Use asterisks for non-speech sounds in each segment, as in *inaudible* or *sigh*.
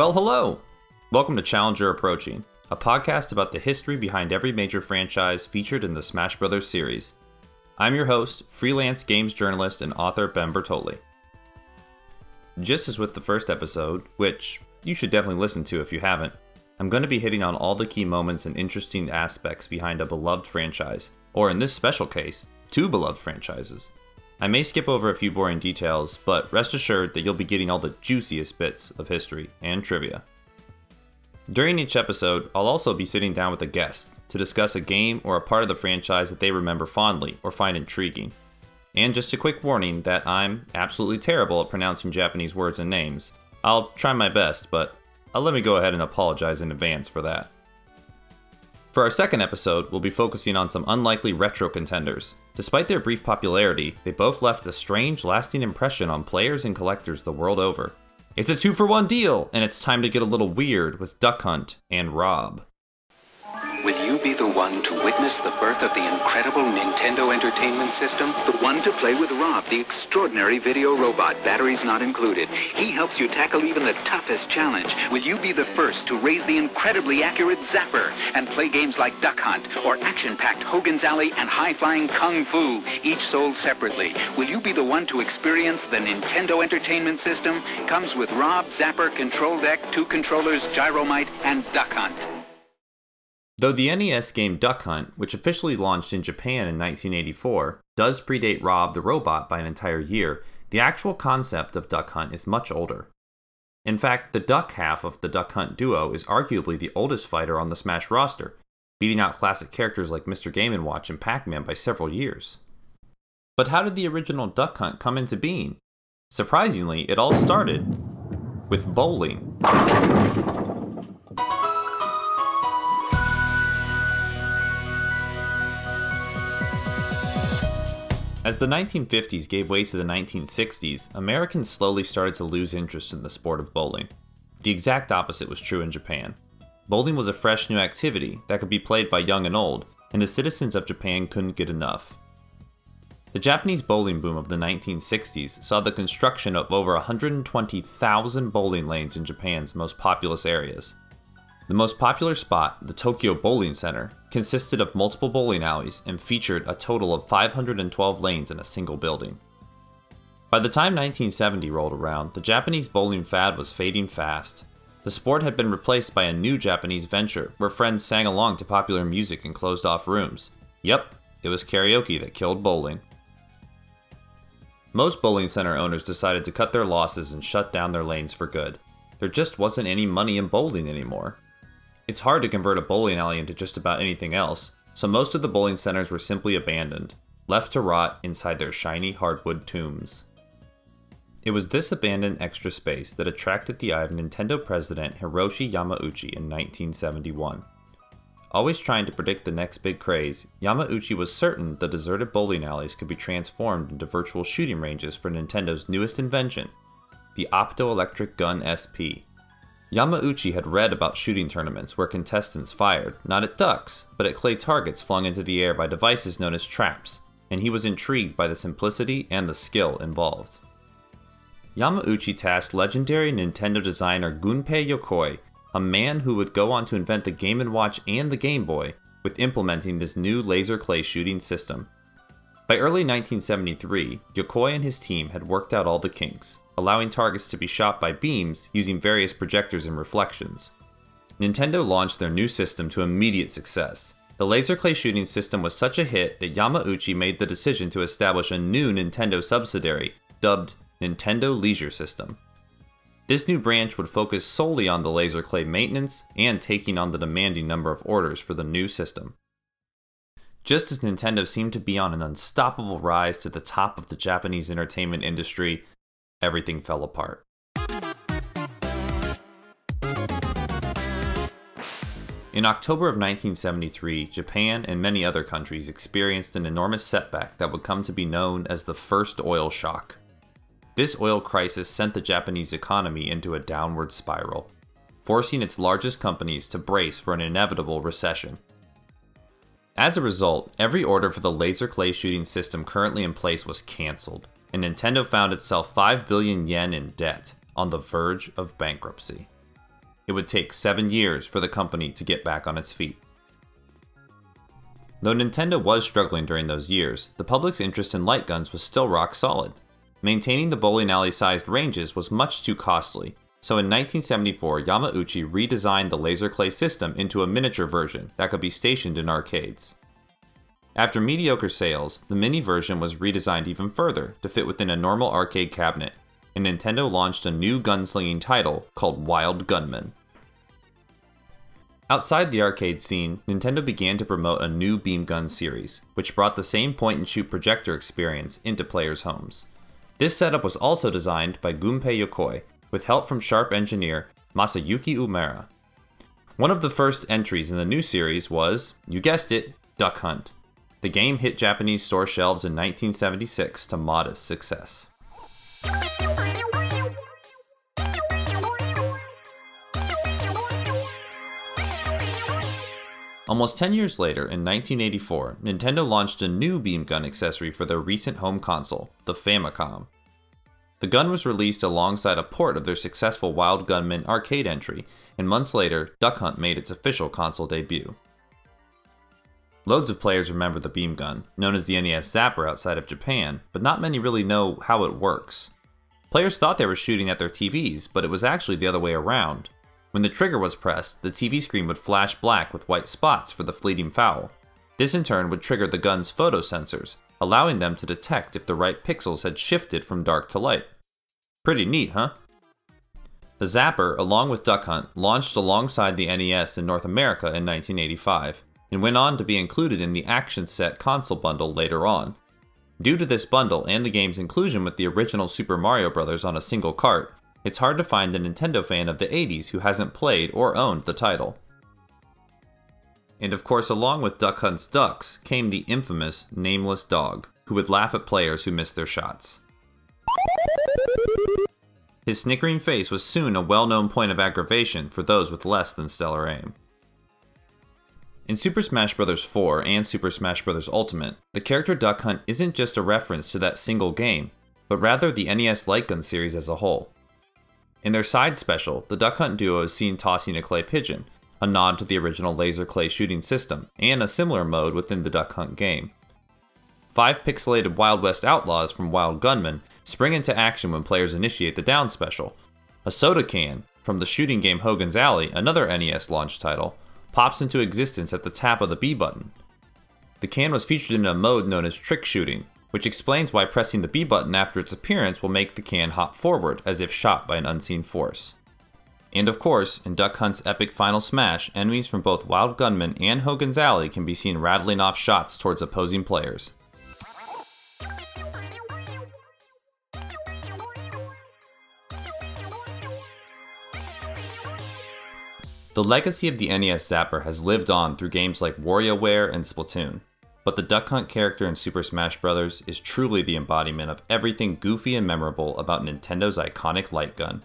Well, hello! Welcome to Challenger Approaching, a podcast about the history behind every major franchise featured in the Smash Bros. series. I'm your host, freelance games journalist and author Ben Bertoli. Just as with the first episode, which you should definitely listen to if you haven't, I'm going to be hitting on all the key moments and interesting aspects behind a beloved franchise, or in this special case, two beloved franchises. I may skip over a few boring details, but rest assured that you'll be getting all the juiciest bits of history and trivia. During each episode, I'll also be sitting down with a guest to discuss a game or a part of the franchise that they remember fondly or find intriguing. And just a quick warning that I'm absolutely terrible at pronouncing Japanese words and names. I'll try my best, but I'll let me go ahead and apologize in advance for that. For our second episode, we'll be focusing on some unlikely retro contenders. Despite their brief popularity, they both left a strange, lasting impression on players and collectors the world over. It's a two for one deal, and it's time to get a little weird with Duck Hunt and Rob. Be the one to witness the birth of the incredible Nintendo Entertainment System? The one to play with Rob, the extraordinary video robot, batteries not included. He helps you tackle even the toughest challenge. Will you be the first to raise the incredibly accurate Zapper and play games like Duck Hunt or action-packed Hogan's Alley and high-flying Kung Fu, each sold separately? Will you be the one to experience the Nintendo Entertainment System? Comes with Rob, Zapper, Control Deck, two controllers, Gyromite, and Duck Hunt. Though the NES game Duck Hunt, which officially launched in Japan in 1984, does predate Rob the robot by an entire year, the actual concept of Duck Hunt is much older. In fact, the Duck half of the Duck Hunt duo is arguably the oldest fighter on the Smash roster, beating out classic characters like Mr. Game & Watch and Pac-Man by several years. But how did the original Duck Hunt come into being? Surprisingly, it all started with bowling. As the 1950s gave way to the 1960s, Americans slowly started to lose interest in the sport of bowling. The exact opposite was true in Japan. Bowling was a fresh new activity that could be played by young and old, and the citizens of Japan couldn't get enough. The Japanese bowling boom of the 1960s saw the construction of over 120,000 bowling lanes in Japan's most populous areas. The most popular spot, the Tokyo Bowling Center, consisted of multiple bowling alleys and featured a total of 512 lanes in a single building. By the time 1970 rolled around, the Japanese bowling fad was fading fast. The sport had been replaced by a new Japanese venture where friends sang along to popular music in closed off rooms. Yep, it was karaoke that killed bowling. Most bowling center owners decided to cut their losses and shut down their lanes for good. There just wasn't any money in bowling anymore. It's hard to convert a bowling alley into just about anything else, so most of the bowling centers were simply abandoned, left to rot inside their shiny hardwood tombs. It was this abandoned extra space that attracted the eye of Nintendo president Hiroshi Yamauchi in 1971. Always trying to predict the next big craze, Yamauchi was certain the deserted bowling alleys could be transformed into virtual shooting ranges for Nintendo's newest invention, the Optoelectric Gun SP. Yamauchi had read about shooting tournaments where contestants fired, not at ducks, but at clay targets flung into the air by devices known as traps, and he was intrigued by the simplicity and the skill involved. Yamauchi tasked legendary Nintendo designer Gunpei Yokoi, a man who would go on to invent the Game & Watch and the Game Boy, with implementing this new laser clay shooting system. By early 1973, Yokoi and his team had worked out all the kinks, allowing targets to be shot by beams using various projectors and reflections. Nintendo launched their new system to immediate success. The laser clay shooting system was such a hit that Yamauchi made the decision to establish a new Nintendo subsidiary, dubbed Nintendo Leisure System. This new branch would focus solely on the laser clay maintenance and taking on the demanding number of orders for the new system. Just as Nintendo seemed to be on an unstoppable rise to the top of the Japanese entertainment industry, everything fell apart. In October of 1973, Japan and many other countries experienced an enormous setback that would come to be known as the First Oil Shock. This oil crisis sent the Japanese economy into a downward spiral, forcing its largest companies to brace for an inevitable recession. As a result, every order for the laser clay shooting system currently in place was cancelled, and Nintendo found itself 5 billion yen in debt, on the verge of bankruptcy. it would take seven years for the company to get back on its feet. Though Nintendo was struggling during those years, the public's interest in light guns was still rock solid. Maintaining the bowling alley sized ranges was much too costly, so in 1974, Yamauchi redesigned the laser clay system into a miniature version that could be stationed in arcades. After mediocre sales, the mini version was redesigned even further to fit within a normal arcade cabinet, and Nintendo launched a new gunslinging title called Wild Gunman. Outside the arcade scene, Nintendo began to promote a new beam gun series, which brought the same point and shoot projector experience into players' homes. This setup was also designed by Gunpei Yokoi, with help from Sharp engineer Masayuki Uemura. One of the first entries in the new series was, you guessed it, Duck Hunt. The game hit Japanese store shelves in 1976 to modest success. Almost 10 years later, in 1984, Nintendo launched a new beam gun accessory for their recent home console, the Famicom. The gun was released alongside a port of their successful Wild Gunman arcade entry, and months later, Duck Hunt made its official console debut. Loads of players remember the beam gun, known as the NES Zapper outside of Japan, but not many really know how it works. Players thought they were shooting at their TVs, but it was actually the other way around. When the trigger was pressed, the TV screen would flash black with white spots for the fleeting foul. This in turn would trigger the gun's photo sensors, allowing them to detect if the right pixels had shifted from dark to light. Pretty neat, huh? The Zapper, along with Duck Hunt, launched alongside the NES in North America in 1985, and went on to be included in the Action Set console bundle later on. Due to this bundle and the game's inclusion with the original Super Mario Bros. on a single cart, it's hard to find a Nintendo fan of the 80s who hasn't played or owned the title. And of course, along with Duck Hunt's ducks came the infamous Nameless Dog, who would laugh at players who missed their shots. His snickering face was soon a well known point of aggravation for those with less than stellar aim. In Super Smash Bros. 4 and Super Smash Bros. Ultimate, the character Duck Hunt isn't just a reference to that single game, but rather the NES Light Gun series as a whole. In their side special, the Duck Hunt duo is seen tossing a clay pigeon, a nod to the original laser clay shooting system, and a similar mode within the Duck Hunt game. Five pixelated Wild West outlaws from Wild Gunman spring into action when players initiate the down special. A soda can, from the shooting game Hogan's Alley, another NES launch title, pops into existence at the tap of the B button. The can was featured in a mode known as trick shooting, which explains why pressing the B button after its appearance will make the can hop forward as if shot by an unseen force. And of course, in Duck Hunt's epic final smash, enemies from both Wild Gunman and Hogan's Alley can be seen rattling off shots towards opposing players. The legacy of the NES Zapper has lived on through games like WarioWare and Splatoon. But the Duck Hunt character in Super Smash Bros. is truly the embodiment of everything goofy and memorable about Nintendo's iconic light gun.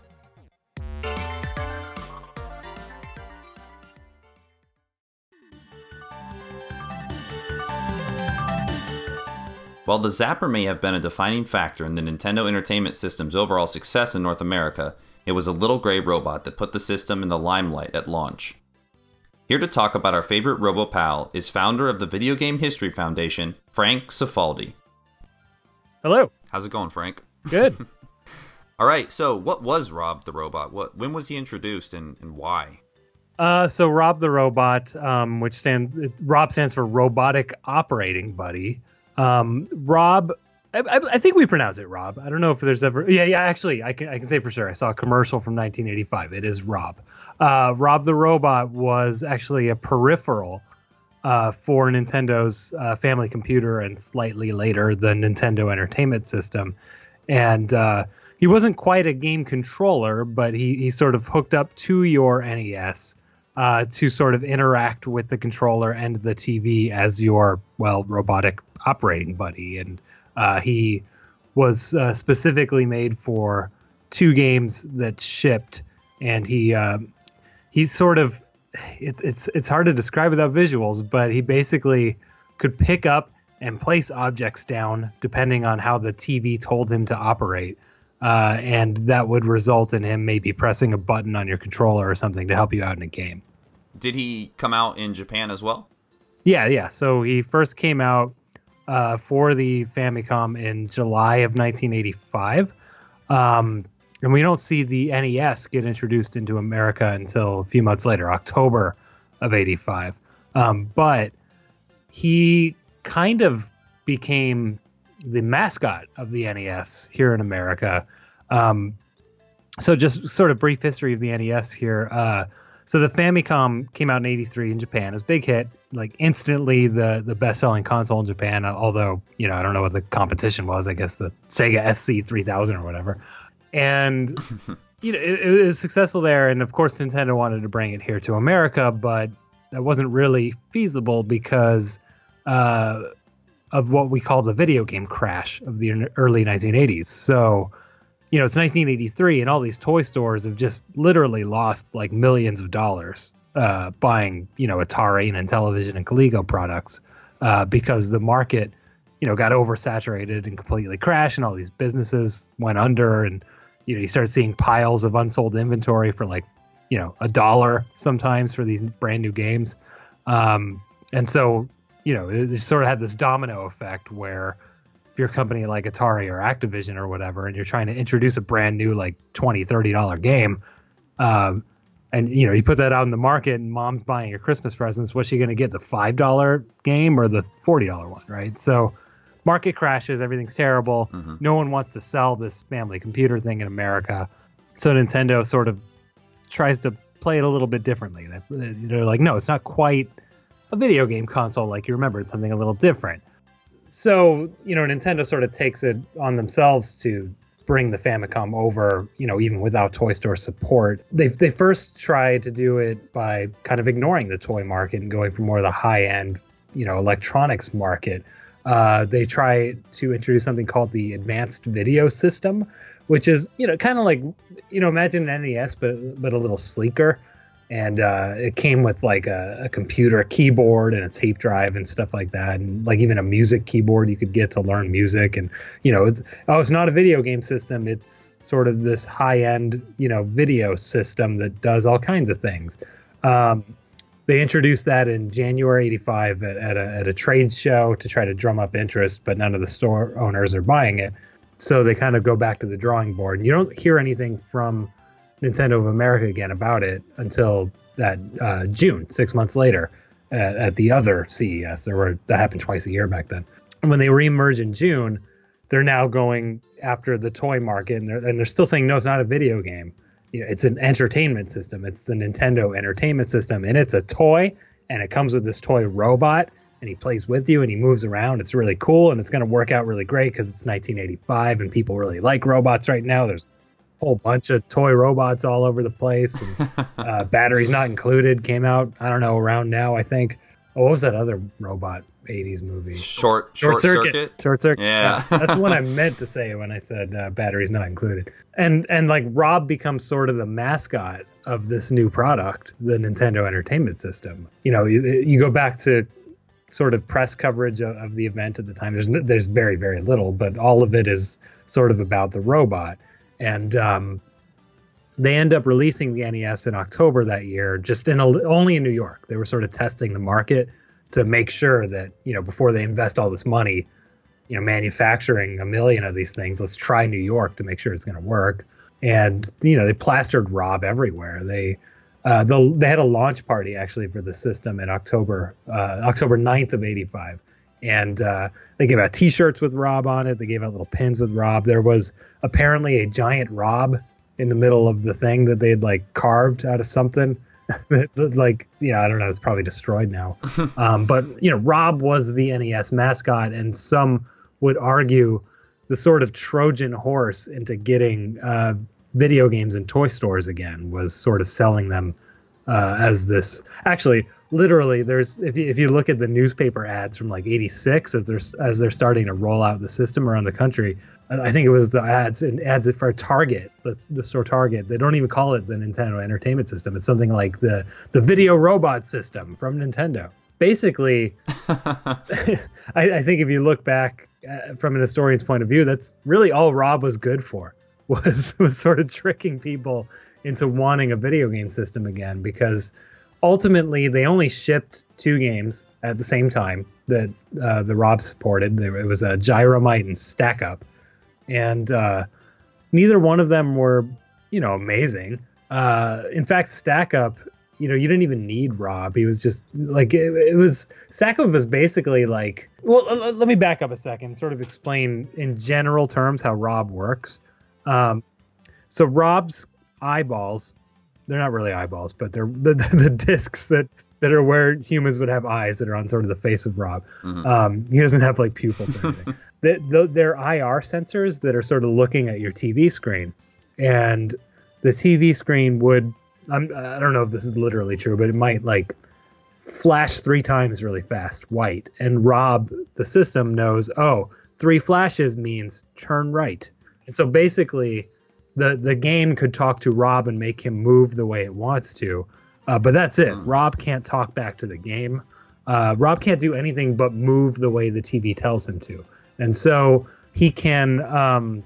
While the Zapper may have been a defining factor in the Nintendo Entertainment System's overall success in North America, it was a little gray robot that put the system in the limelight at launch. Here to talk about our favorite RoboPal is founder of the Video Game History Foundation, Frank Cifaldi. Hello. How's it going, Frank? Good. *laughs* *laughs* All right. So, what was Rob the robot? What when was he introduced and, and why? Uh, so Rob the robot, um, which stands Rob stands for Robotic Operating Buddy. Um, Rob I, I, think we pronounce it Rob. I don't know if there's ever. Yeah, yeah. Actually, I can I can say for sure. I saw a commercial from 1985. It is Rob. Uh, Rob the robot was actually a peripheral uh, for Nintendo's uh, family computer, and slightly later the Nintendo Entertainment System. And uh, he wasn't quite a game controller, but he he sort of hooked up to your NES. Uh, to sort of interact with the controller and the TV as your well robotic operating buddy, and uh, he was uh, specifically made for two games that shipped, and he uh, he's sort of it's it's it's hard to describe without visuals, but he basically could pick up and place objects down depending on how the TV told him to operate. uh, and that would result in him maybe pressing a button on your controller or something to help you out in a game. Did he come out in Japan as well? Yeah, yeah. So he first came out uh, for the Famicom in July of 1985. Um, and we don't see the NES get introduced into America until a few months later, October of 85. Um, but he kind of became the mascot of the NES here in America. Um, so just sort of brief history of the NES here. Uh, so the Famicom came out in '83 in Japan. It was a big hit, like instantly the the best selling console in Japan. Although you know I don't know what the competition was. I guess the Sega SC3000 or whatever. And *laughs* you know it, it was successful there, and of course Nintendo wanted to bring it here to America, but that wasn't really feasible because uh, of what we call the video game crash of the early 1980s. So, you know, it's 1983, and all these toy stores have just literally lost like millions of dollars uh, buying, you know, Atari and Intellivision and Coleco products uh, because the market, you know, got oversaturated and completely crashed, and all these businesses went under, and you know, you start seeing piles of unsold inventory for like, you know, a dollar sometimes for these brand new games. Um, and so you know, it, sort of had this domino effect where if you're a company like Atari or Activision or whatever, and you're trying to introduce a brand new like 20 30 dollar game, um, and you know you put that out in the market, and mom's buying your Christmas presents, what's she going to get? The five dollar game or the forty dollar one, right? So market crashes, everything's terrible. Mm-hmm. No one wants to sell this family computer thing in America, so Nintendo sort of tries to play it a little bit differently. They're like, no, it's not quite a video game console like you remember. It's something a little different. So, you know, Nintendo sort of takes it on themselves to bring the Famicom over, you know, even without Toy Store support. They they first tried to do it by kind of ignoring the toy market and going for more of the high end, you know, electronics market. Uh, they try to introduce something called the Advanced Video System, which is, you know, kind of like, you know, imagine an NES but but a little sleeker and uh, it came with like a, a, computer, a keyboard, and a tape drive and stuff like that, and like even a music keyboard you could get to learn music. And you know, it's oh, it's not a video game system; it's sort of this high-end, you know, video system that does all kinds of things. Um, they introduced that in January '85 at, at, a, at a trade show to try to drum up interest, but none of the store owners are buying it. So they kind of go back to the drawing board. And you don't hear anything from Nintendo of America again about it until that uh, June, six months later, at, at, the other CES. There were that happened twice a year back then. And when they reemerge in June, they're now going after the toy market, and they're and they're still saying no, it's not a video game. You know, it's an entertainment system. It's the Nintendo Entertainment System, and it's a toy, and it comes with this toy robot, and he plays with you, and he moves around. It's really cool, and it's going to work out really great because it's 1985, and people really like robots right now. There's whole bunch of toy robots all over the place. And, *laughs* uh, batteries not included came out. I don't know around now. I think. Oh, what was that other robot 80s movie? Short Short, short circuit. circuit. Short circuit. Yeah, that's what I *laughs* meant to say when I said uh, batteries not included. And and like Rob becomes sort of the mascot of this new product, the Nintendo Entertainment System. You know, you, you go back to sort of press coverage of, of the event at the time. There's there's very very little, but all of it is sort of about the robot and um, they end up releasing the NES in October that year, just in a, only in New York. They were sort of testing the market to make sure that you know before they invest all this money, you know, manufacturing a million of these things, let's try New York to make sure it's going to work. And you know, they plastered Rob everywhere. They uh, the, they had a launch party actually for the system in October uh, October 9th of '85 and uh, they gave out T-shirts with Rob on it. They gave out little pins with Rob. There was apparently a giant Rob in the middle of the thing that they had like carved out of something. *laughs* like you know, I don't know. It's probably destroyed now. *laughs* um, but you know, Rob was the NES mascot, and some would argue the sort of Trojan horse into getting uh, video games in toy stores again was sort of selling them uh, as this. Actually, literally, there's if you, if you look at the newspaper ads from like '86 as they're as they're starting to roll out the system around the country, I think it was the ads and ads for Target, the, the store Target. They don't even call it the Nintendo Entertainment System. It's something like the the video robot system from Nintendo. Basically, *laughs* I, I think if you look back uh, from an historian's point of view, that's really all Rob was good for *laughs* was was sort of tricking people into wanting a video game system again because ultimately they only shipped two games at the same time that uh, the Rob supported. It was a Gyromite and Stack Up, and uh, neither one of them were you know amazing. Uh, in fact, Stack Up, you know, you didn't even need Rob. He was just like it, it was. Stack Up was basically like. Well, let me back up a second. Sort of explain in general terms how Rob works. Um, so Rob's eyeballs, they're not really eyeballs, but they're the, *laughs* the, the discs that that are where humans would have eyes that are on sort of the face of Rob. Mhm. Um, he doesn't have like pupils or anything. *laughs* the, the, they're IR sensors that are sort of looking at your TV screen, and the TV screen would. I'm, I don't know if this is literally true, but it might like flash three times really fast, white, and Rob, the system knows. Oh, three flashes means turn right, and so basically, the the game could talk to Rob and make him move the way it wants to, uh, but that's it. Hmm. Rob can't talk back to the game. Uh, Rob can't do anything but move the way the TV tells him to, and so he can. Um,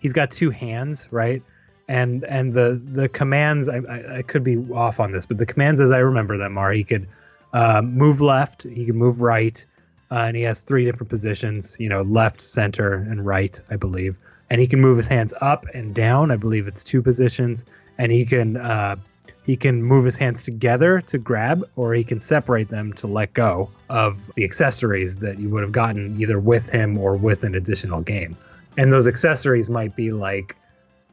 he's got two hands, right? And and the the commands, I, I, I could be off on this, but the commands as I remember them are he could uh, move left, he can move right, uh, and he has three different positions, you know, left, center, and right, I believe. And he can move his hands up and down. I believe it's two positions, and he can uh, he can move his hands together to grab, or he can separate them to let go of the accessories that you would have gotten either with him or with an additional game. And those accessories might be like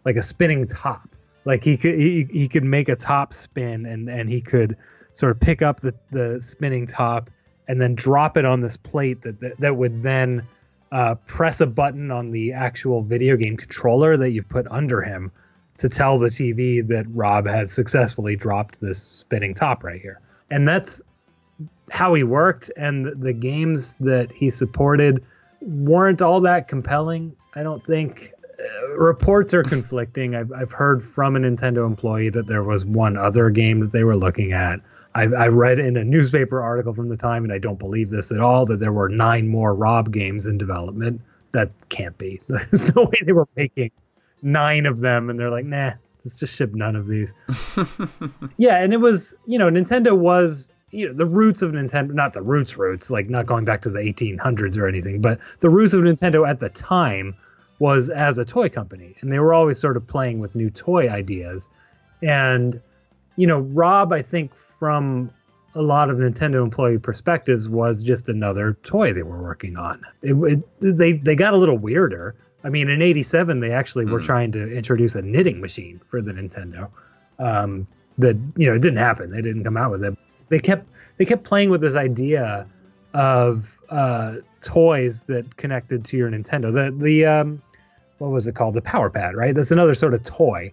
like a spinning top. Like he could he, he could make a top spin and and he could sort of pick up the the spinning top and then drop it on this plate that that, that would then uh, press a button on the actual video game controller that you've put under him to tell the TV that Rob has successfully dropped this spinning top right here. And that's how he worked. And the, the games that he supported weren't all that compelling, I don't think. Reports are conflicting. I've, I've heard from a Nintendo employee that there was one other game that they were looking at. I, I read in a newspaper article from the time, and I don't believe this at all, that there were nine more Rob games in development. That can't be. *laughs* There's no way they were making nine of them, and they're like, nah, let's just ship none of these. *laughs* yeah, and it was, you know, Nintendo was, you know, the roots of Nintendo, not the roots, roots, like not going back to the 1800s or anything, but the roots of Nintendo at the time was as a toy company, and they were always sort of playing with new toy ideas. And, you know, Rob, I think from a lot of Nintendo employee perspectives was just another toy they were working on. It, it, they they got a little weirder. I mean, in '87 they actually were Hmm. trying to introduce a knitting machine for the Nintendo. Um, that you know it didn't happen. They didn't come out with it. They kept they kept playing with this idea of uh, toys that connected to your Nintendo. The the um, what was it called? The Power Pad, right? That's another sort of toy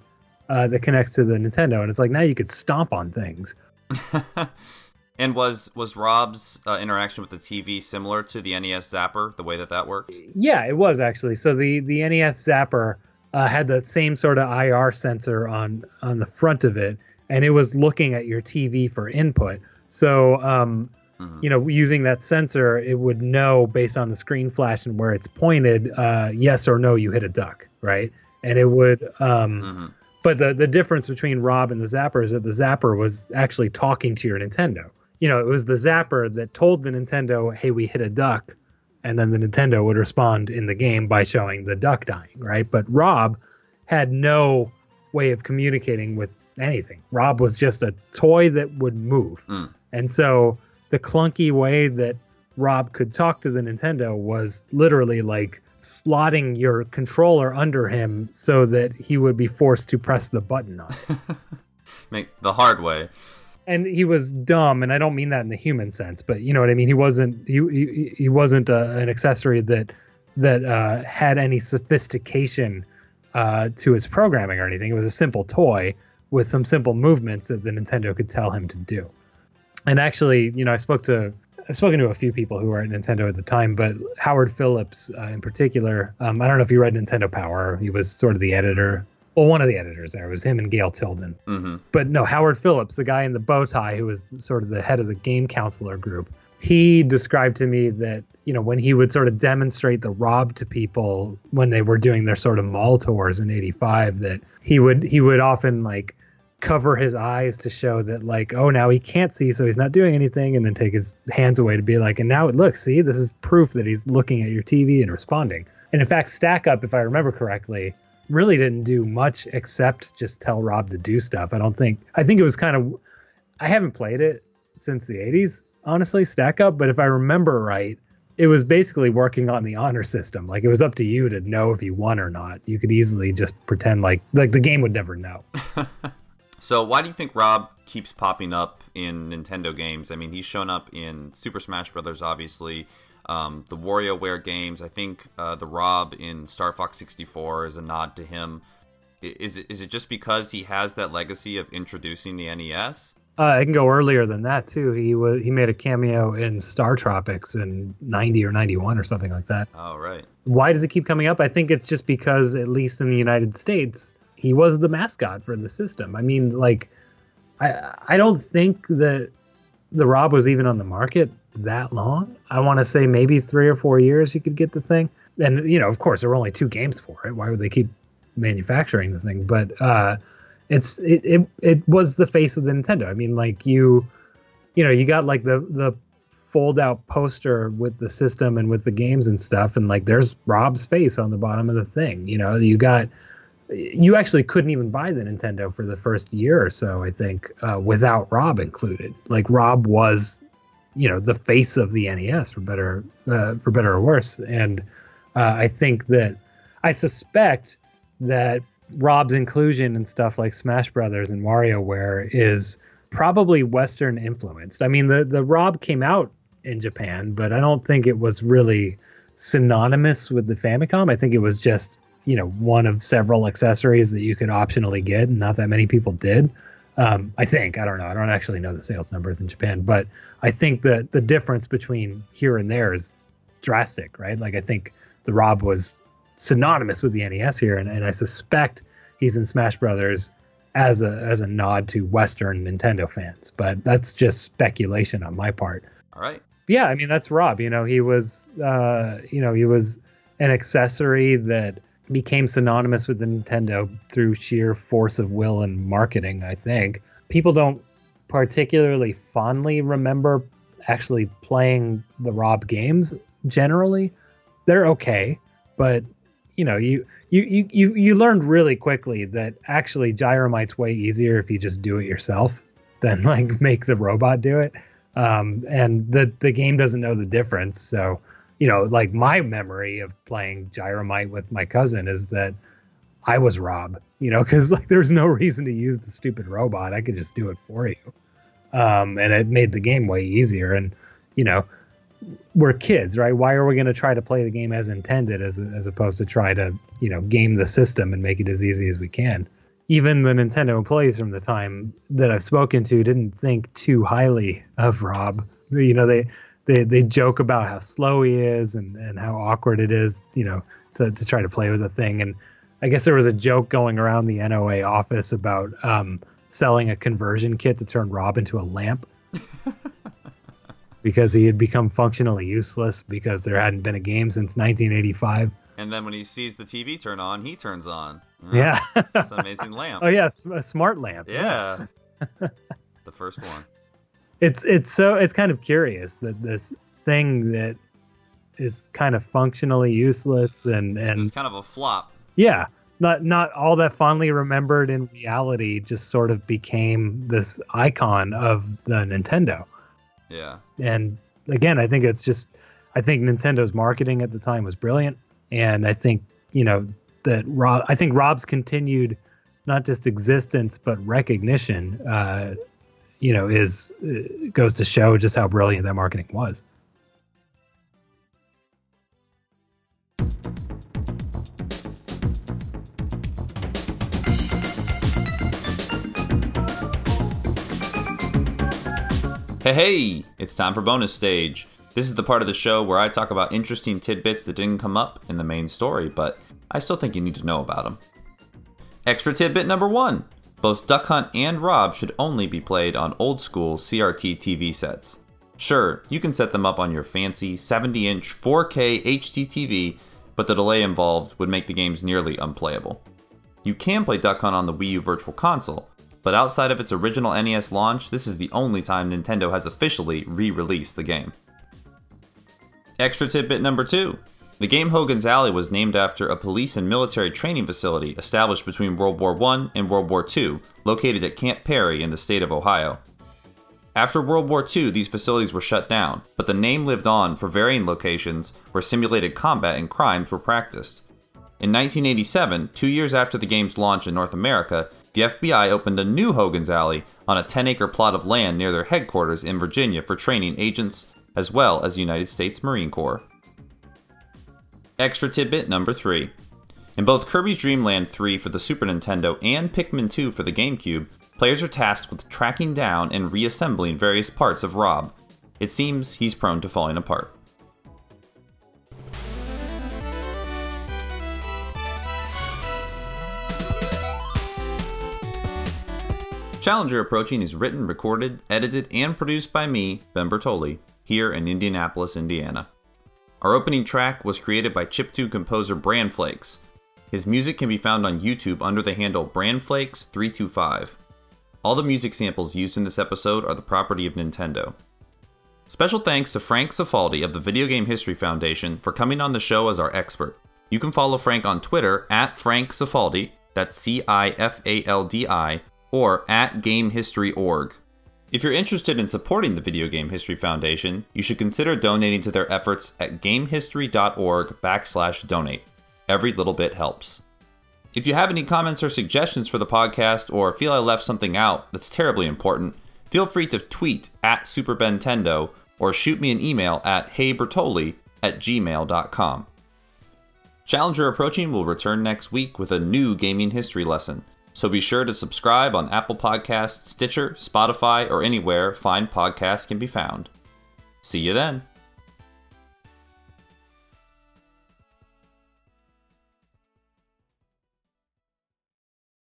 uh, that connects to the Nintendo, and it's like now you could stomp on things. *laughs* and was was Rob's uh, interaction with the TV similar to the NES Zapper, the way that that works? Yeah, it was actually. So the the NES Zapper uh, had that same sort of IR sensor on on the front of it, and it was looking at your TV for input. So um, Mhm. you know, using that sensor, it would know based on the screen flash and where it's pointed, uh, yes or no, you hit a duck, right? And it would. Um, Mhm. But the the difference between Rob and the Zapper is that the Zapper was actually talking to your Nintendo. You know, it was the Zapper that told the Nintendo, "Hey, we hit a duck," and then the Nintendo would respond in the game by showing the duck dying, right? But Rob had no way of communicating with anything. Rob was just a toy that would move. Mm. And so the clunky way that Rob could talk to the Nintendo was literally like slotting your controller under him so that he would be forced to press the button on it. *laughs* Make the hard way. and he was dumb and I don't mean that in the human sense, but you know what I mean? He wasn't he he, he wasn't a, an accessory that that uh, had any sophistication uh, to its programming or anything. It was a simple toy with some simple movements that the Nintendo could tell him to do. And actually, you know, I spoke to I've spoken to a few people who were at Nintendo at the time, but Howard Phillips uh, in particular. Um, I don't know if you read Nintendo Power. He was sort of the editor. well, one of the editors there it was him and Gail Tilden. Mm-hmm. But no, Howard Phillips, the guy in the bow tie who was sort of the head of the game counselor group, he described to me that you know when he would sort of demonstrate the rob to people when they were doing their sort of mall tours in 85 that he would he would often like cover his eyes to show that like oh now he can't see so he's not doing anything and then take his hands away to be like and now it looks see this is proof that he's looking at your tv and responding. And in fact stack up if i remember correctly really didn't do much except just tell rob to do stuff. I don't think i think it was kind of i haven't played it since the 80s honestly stack up but if i remember right it was basically working on the honor system. Like it was up to you to know if you won or not. You could easily just pretend like like the game would never know *laughs* So why do you think Rob keeps popping up in Nintendo games? I mean, he's shown up in Super Smash Brothers, obviously. Um, the WarioWare games. I think uh, the Rob in Star Fox 64 is a nod to him. Is it, is it just because he has that legacy of introducing the NES? Uh, I can go earlier than that too. He was he made a cameo in StarTropics in '90 or '91 or something like that. Oh right. Why does it keep coming up? I think it's just because, at least in the United States, he was the mascot for the system. I mean, like, I I don't think that the Rob was even on the market that long. I want to say maybe three or four years you could get the thing. And you know, of course, there were only two games for it. Why would they keep manufacturing the thing? But uh, it's it, it it was the face of the Nintendo. I mean, like you, you know, you got like the the fold out poster with the system and with the games and stuff, and like there's Rob's face on the bottom of the thing. You know, you got you actually couldn't even buy the Nintendo for the first year or so, I think, uh, without Rob included. Like Rob was, you know, the face of the NES for better, uh, for better or worse. And uh, I think that I suspect that Rob's inclusion in stuff like Smash Brothers and WarioWare is probably Western influenced. I mean, the the Rob came out in Japan, but I don't think it was really synonymous with the Famicom. I think it was just you know one of several accessories that you could optionally get and not that many people did. Um, i think i don't know i don't actually know the sales numbers in japan but i think that the difference between here and there is drastic right? Like i think the rob was synonymous with the nes here and, and i suspect he's in smash brothers as a as a nod to western nintendo fans but that's just speculation on my part. All right. Yeah i mean that's rob you know he was uh you know he was an accessory that became synonymous with Nintendo through sheer force of will and marketing, I think. People don't particularly fondly remember actually playing the Rob games generally. They're okay, but you know, you you you you learned really quickly that actually Gyromite's way easier if you just do it yourself than *laughs* like make the robot do it. Um, and the the game doesn't know the difference, so you know, like my memory of playing Gyromite with my cousin is that I was Rob, you know, because like there's no reason to use the stupid robot. I could just do it for you. Um, and it made the game way easier. And, you know, we're kids, right? Why are we going to try to play the game as intended as, as opposed to try to, you know, game the system and make it as easy as we can? Even the Nintendo employees from the time that I've spoken to didn't think too highly of Rob. You know, they they they joke about how slow he is and and how awkward it is, you know, to to try to play with a thing. And I guess there was a joke going around the NOA office about um, selling a conversion kit to turn Rob into a lamp. *laughs* because he had become functionally useless because there hadn't been a game since 1985. And then when he sees the TV turn on, he turns on. Yeah. it's an amazing lamp. *laughs* Oh, yeah. A smart lamp. Yeah. *laughs* the first one it's it's so it's kind of curious that this thing that is kind of functionally useless and and it's kind of a flop. Yeah, not not all that fondly remembered in reality just sort of became this icon of the Nintendo. Yeah. And again, I think it's just I think Nintendo's marketing at the time was brilliant and I think, you know, that Rob I think Rob's continued not just existence but recognition uh, you know, is uh, goes to show just how brilliant that marketing was. Hey, hey, it's time for bonus stage. This is the part of the show where I talk about interesting tidbits that didn't come up in the main story, but I still think you need to know about them. Extra tidbit number one both Duck Hunt and Rob should only be played on old school CRT TV sets. Sure, you can set them up on your fancy 70 inch 4K HD TV, but the delay involved would make the games nearly unplayable. You can play Duck Hunt on the Wii U Virtual Console, but outside of its original NES launch, this is the only time Nintendo has officially re released the game. Extra tidbit number two the game Hogan's Alley was named after a police and military training facility established between World War I and World War II, located at Camp Perry in the state of Ohio. After World War II, these facilities were shut down, but the name lived on for varying locations where simulated combat and crimes were practiced. In 1987, two years after the game's launch in North America, the FBI opened a new Hogan's Alley on a 10 acre plot of land near their headquarters in Virginia for training agents, as well as United States Marine Corps. Extra tidbit number 3. In both Kirby's Dream Land 3 for the Super Nintendo and Pikmin 2 for the GameCube, players are tasked with tracking down and reassembling various parts of Rob. It seems he's prone to falling apart. Challenger Approaching is written, recorded, edited, and produced by me, Ben Bertoli, here in Indianapolis, Indiana. Our opening track was created by chiptune composer Brandflakes. His music can be found on YouTube under the handle Brandflakes325. All the music samples used in this episode are the property of Nintendo. Special thanks to Frank Cifaldi of the Video Game History Foundation for coming on the show as our expert. You can follow Frank on Twitter at Frank Cifaldi, that's C I F A L D I, or at GameHistory.org. If you're interested in supporting the Video Game History Foundation, you should consider donating to their efforts at gamehistory.org backslash donate. Every little bit helps. If you have any comments or suggestions for the podcast or feel I left something out that's terribly important, feel free to tweet at SuperBentendo or shoot me an email at heybertoli at gmail.com. Challenger Approaching will return next week with a new gaming history lesson. So be sure to subscribe on Apple Podcasts, Stitcher, Spotify, or anywhere fine podcasts can be found. See you then.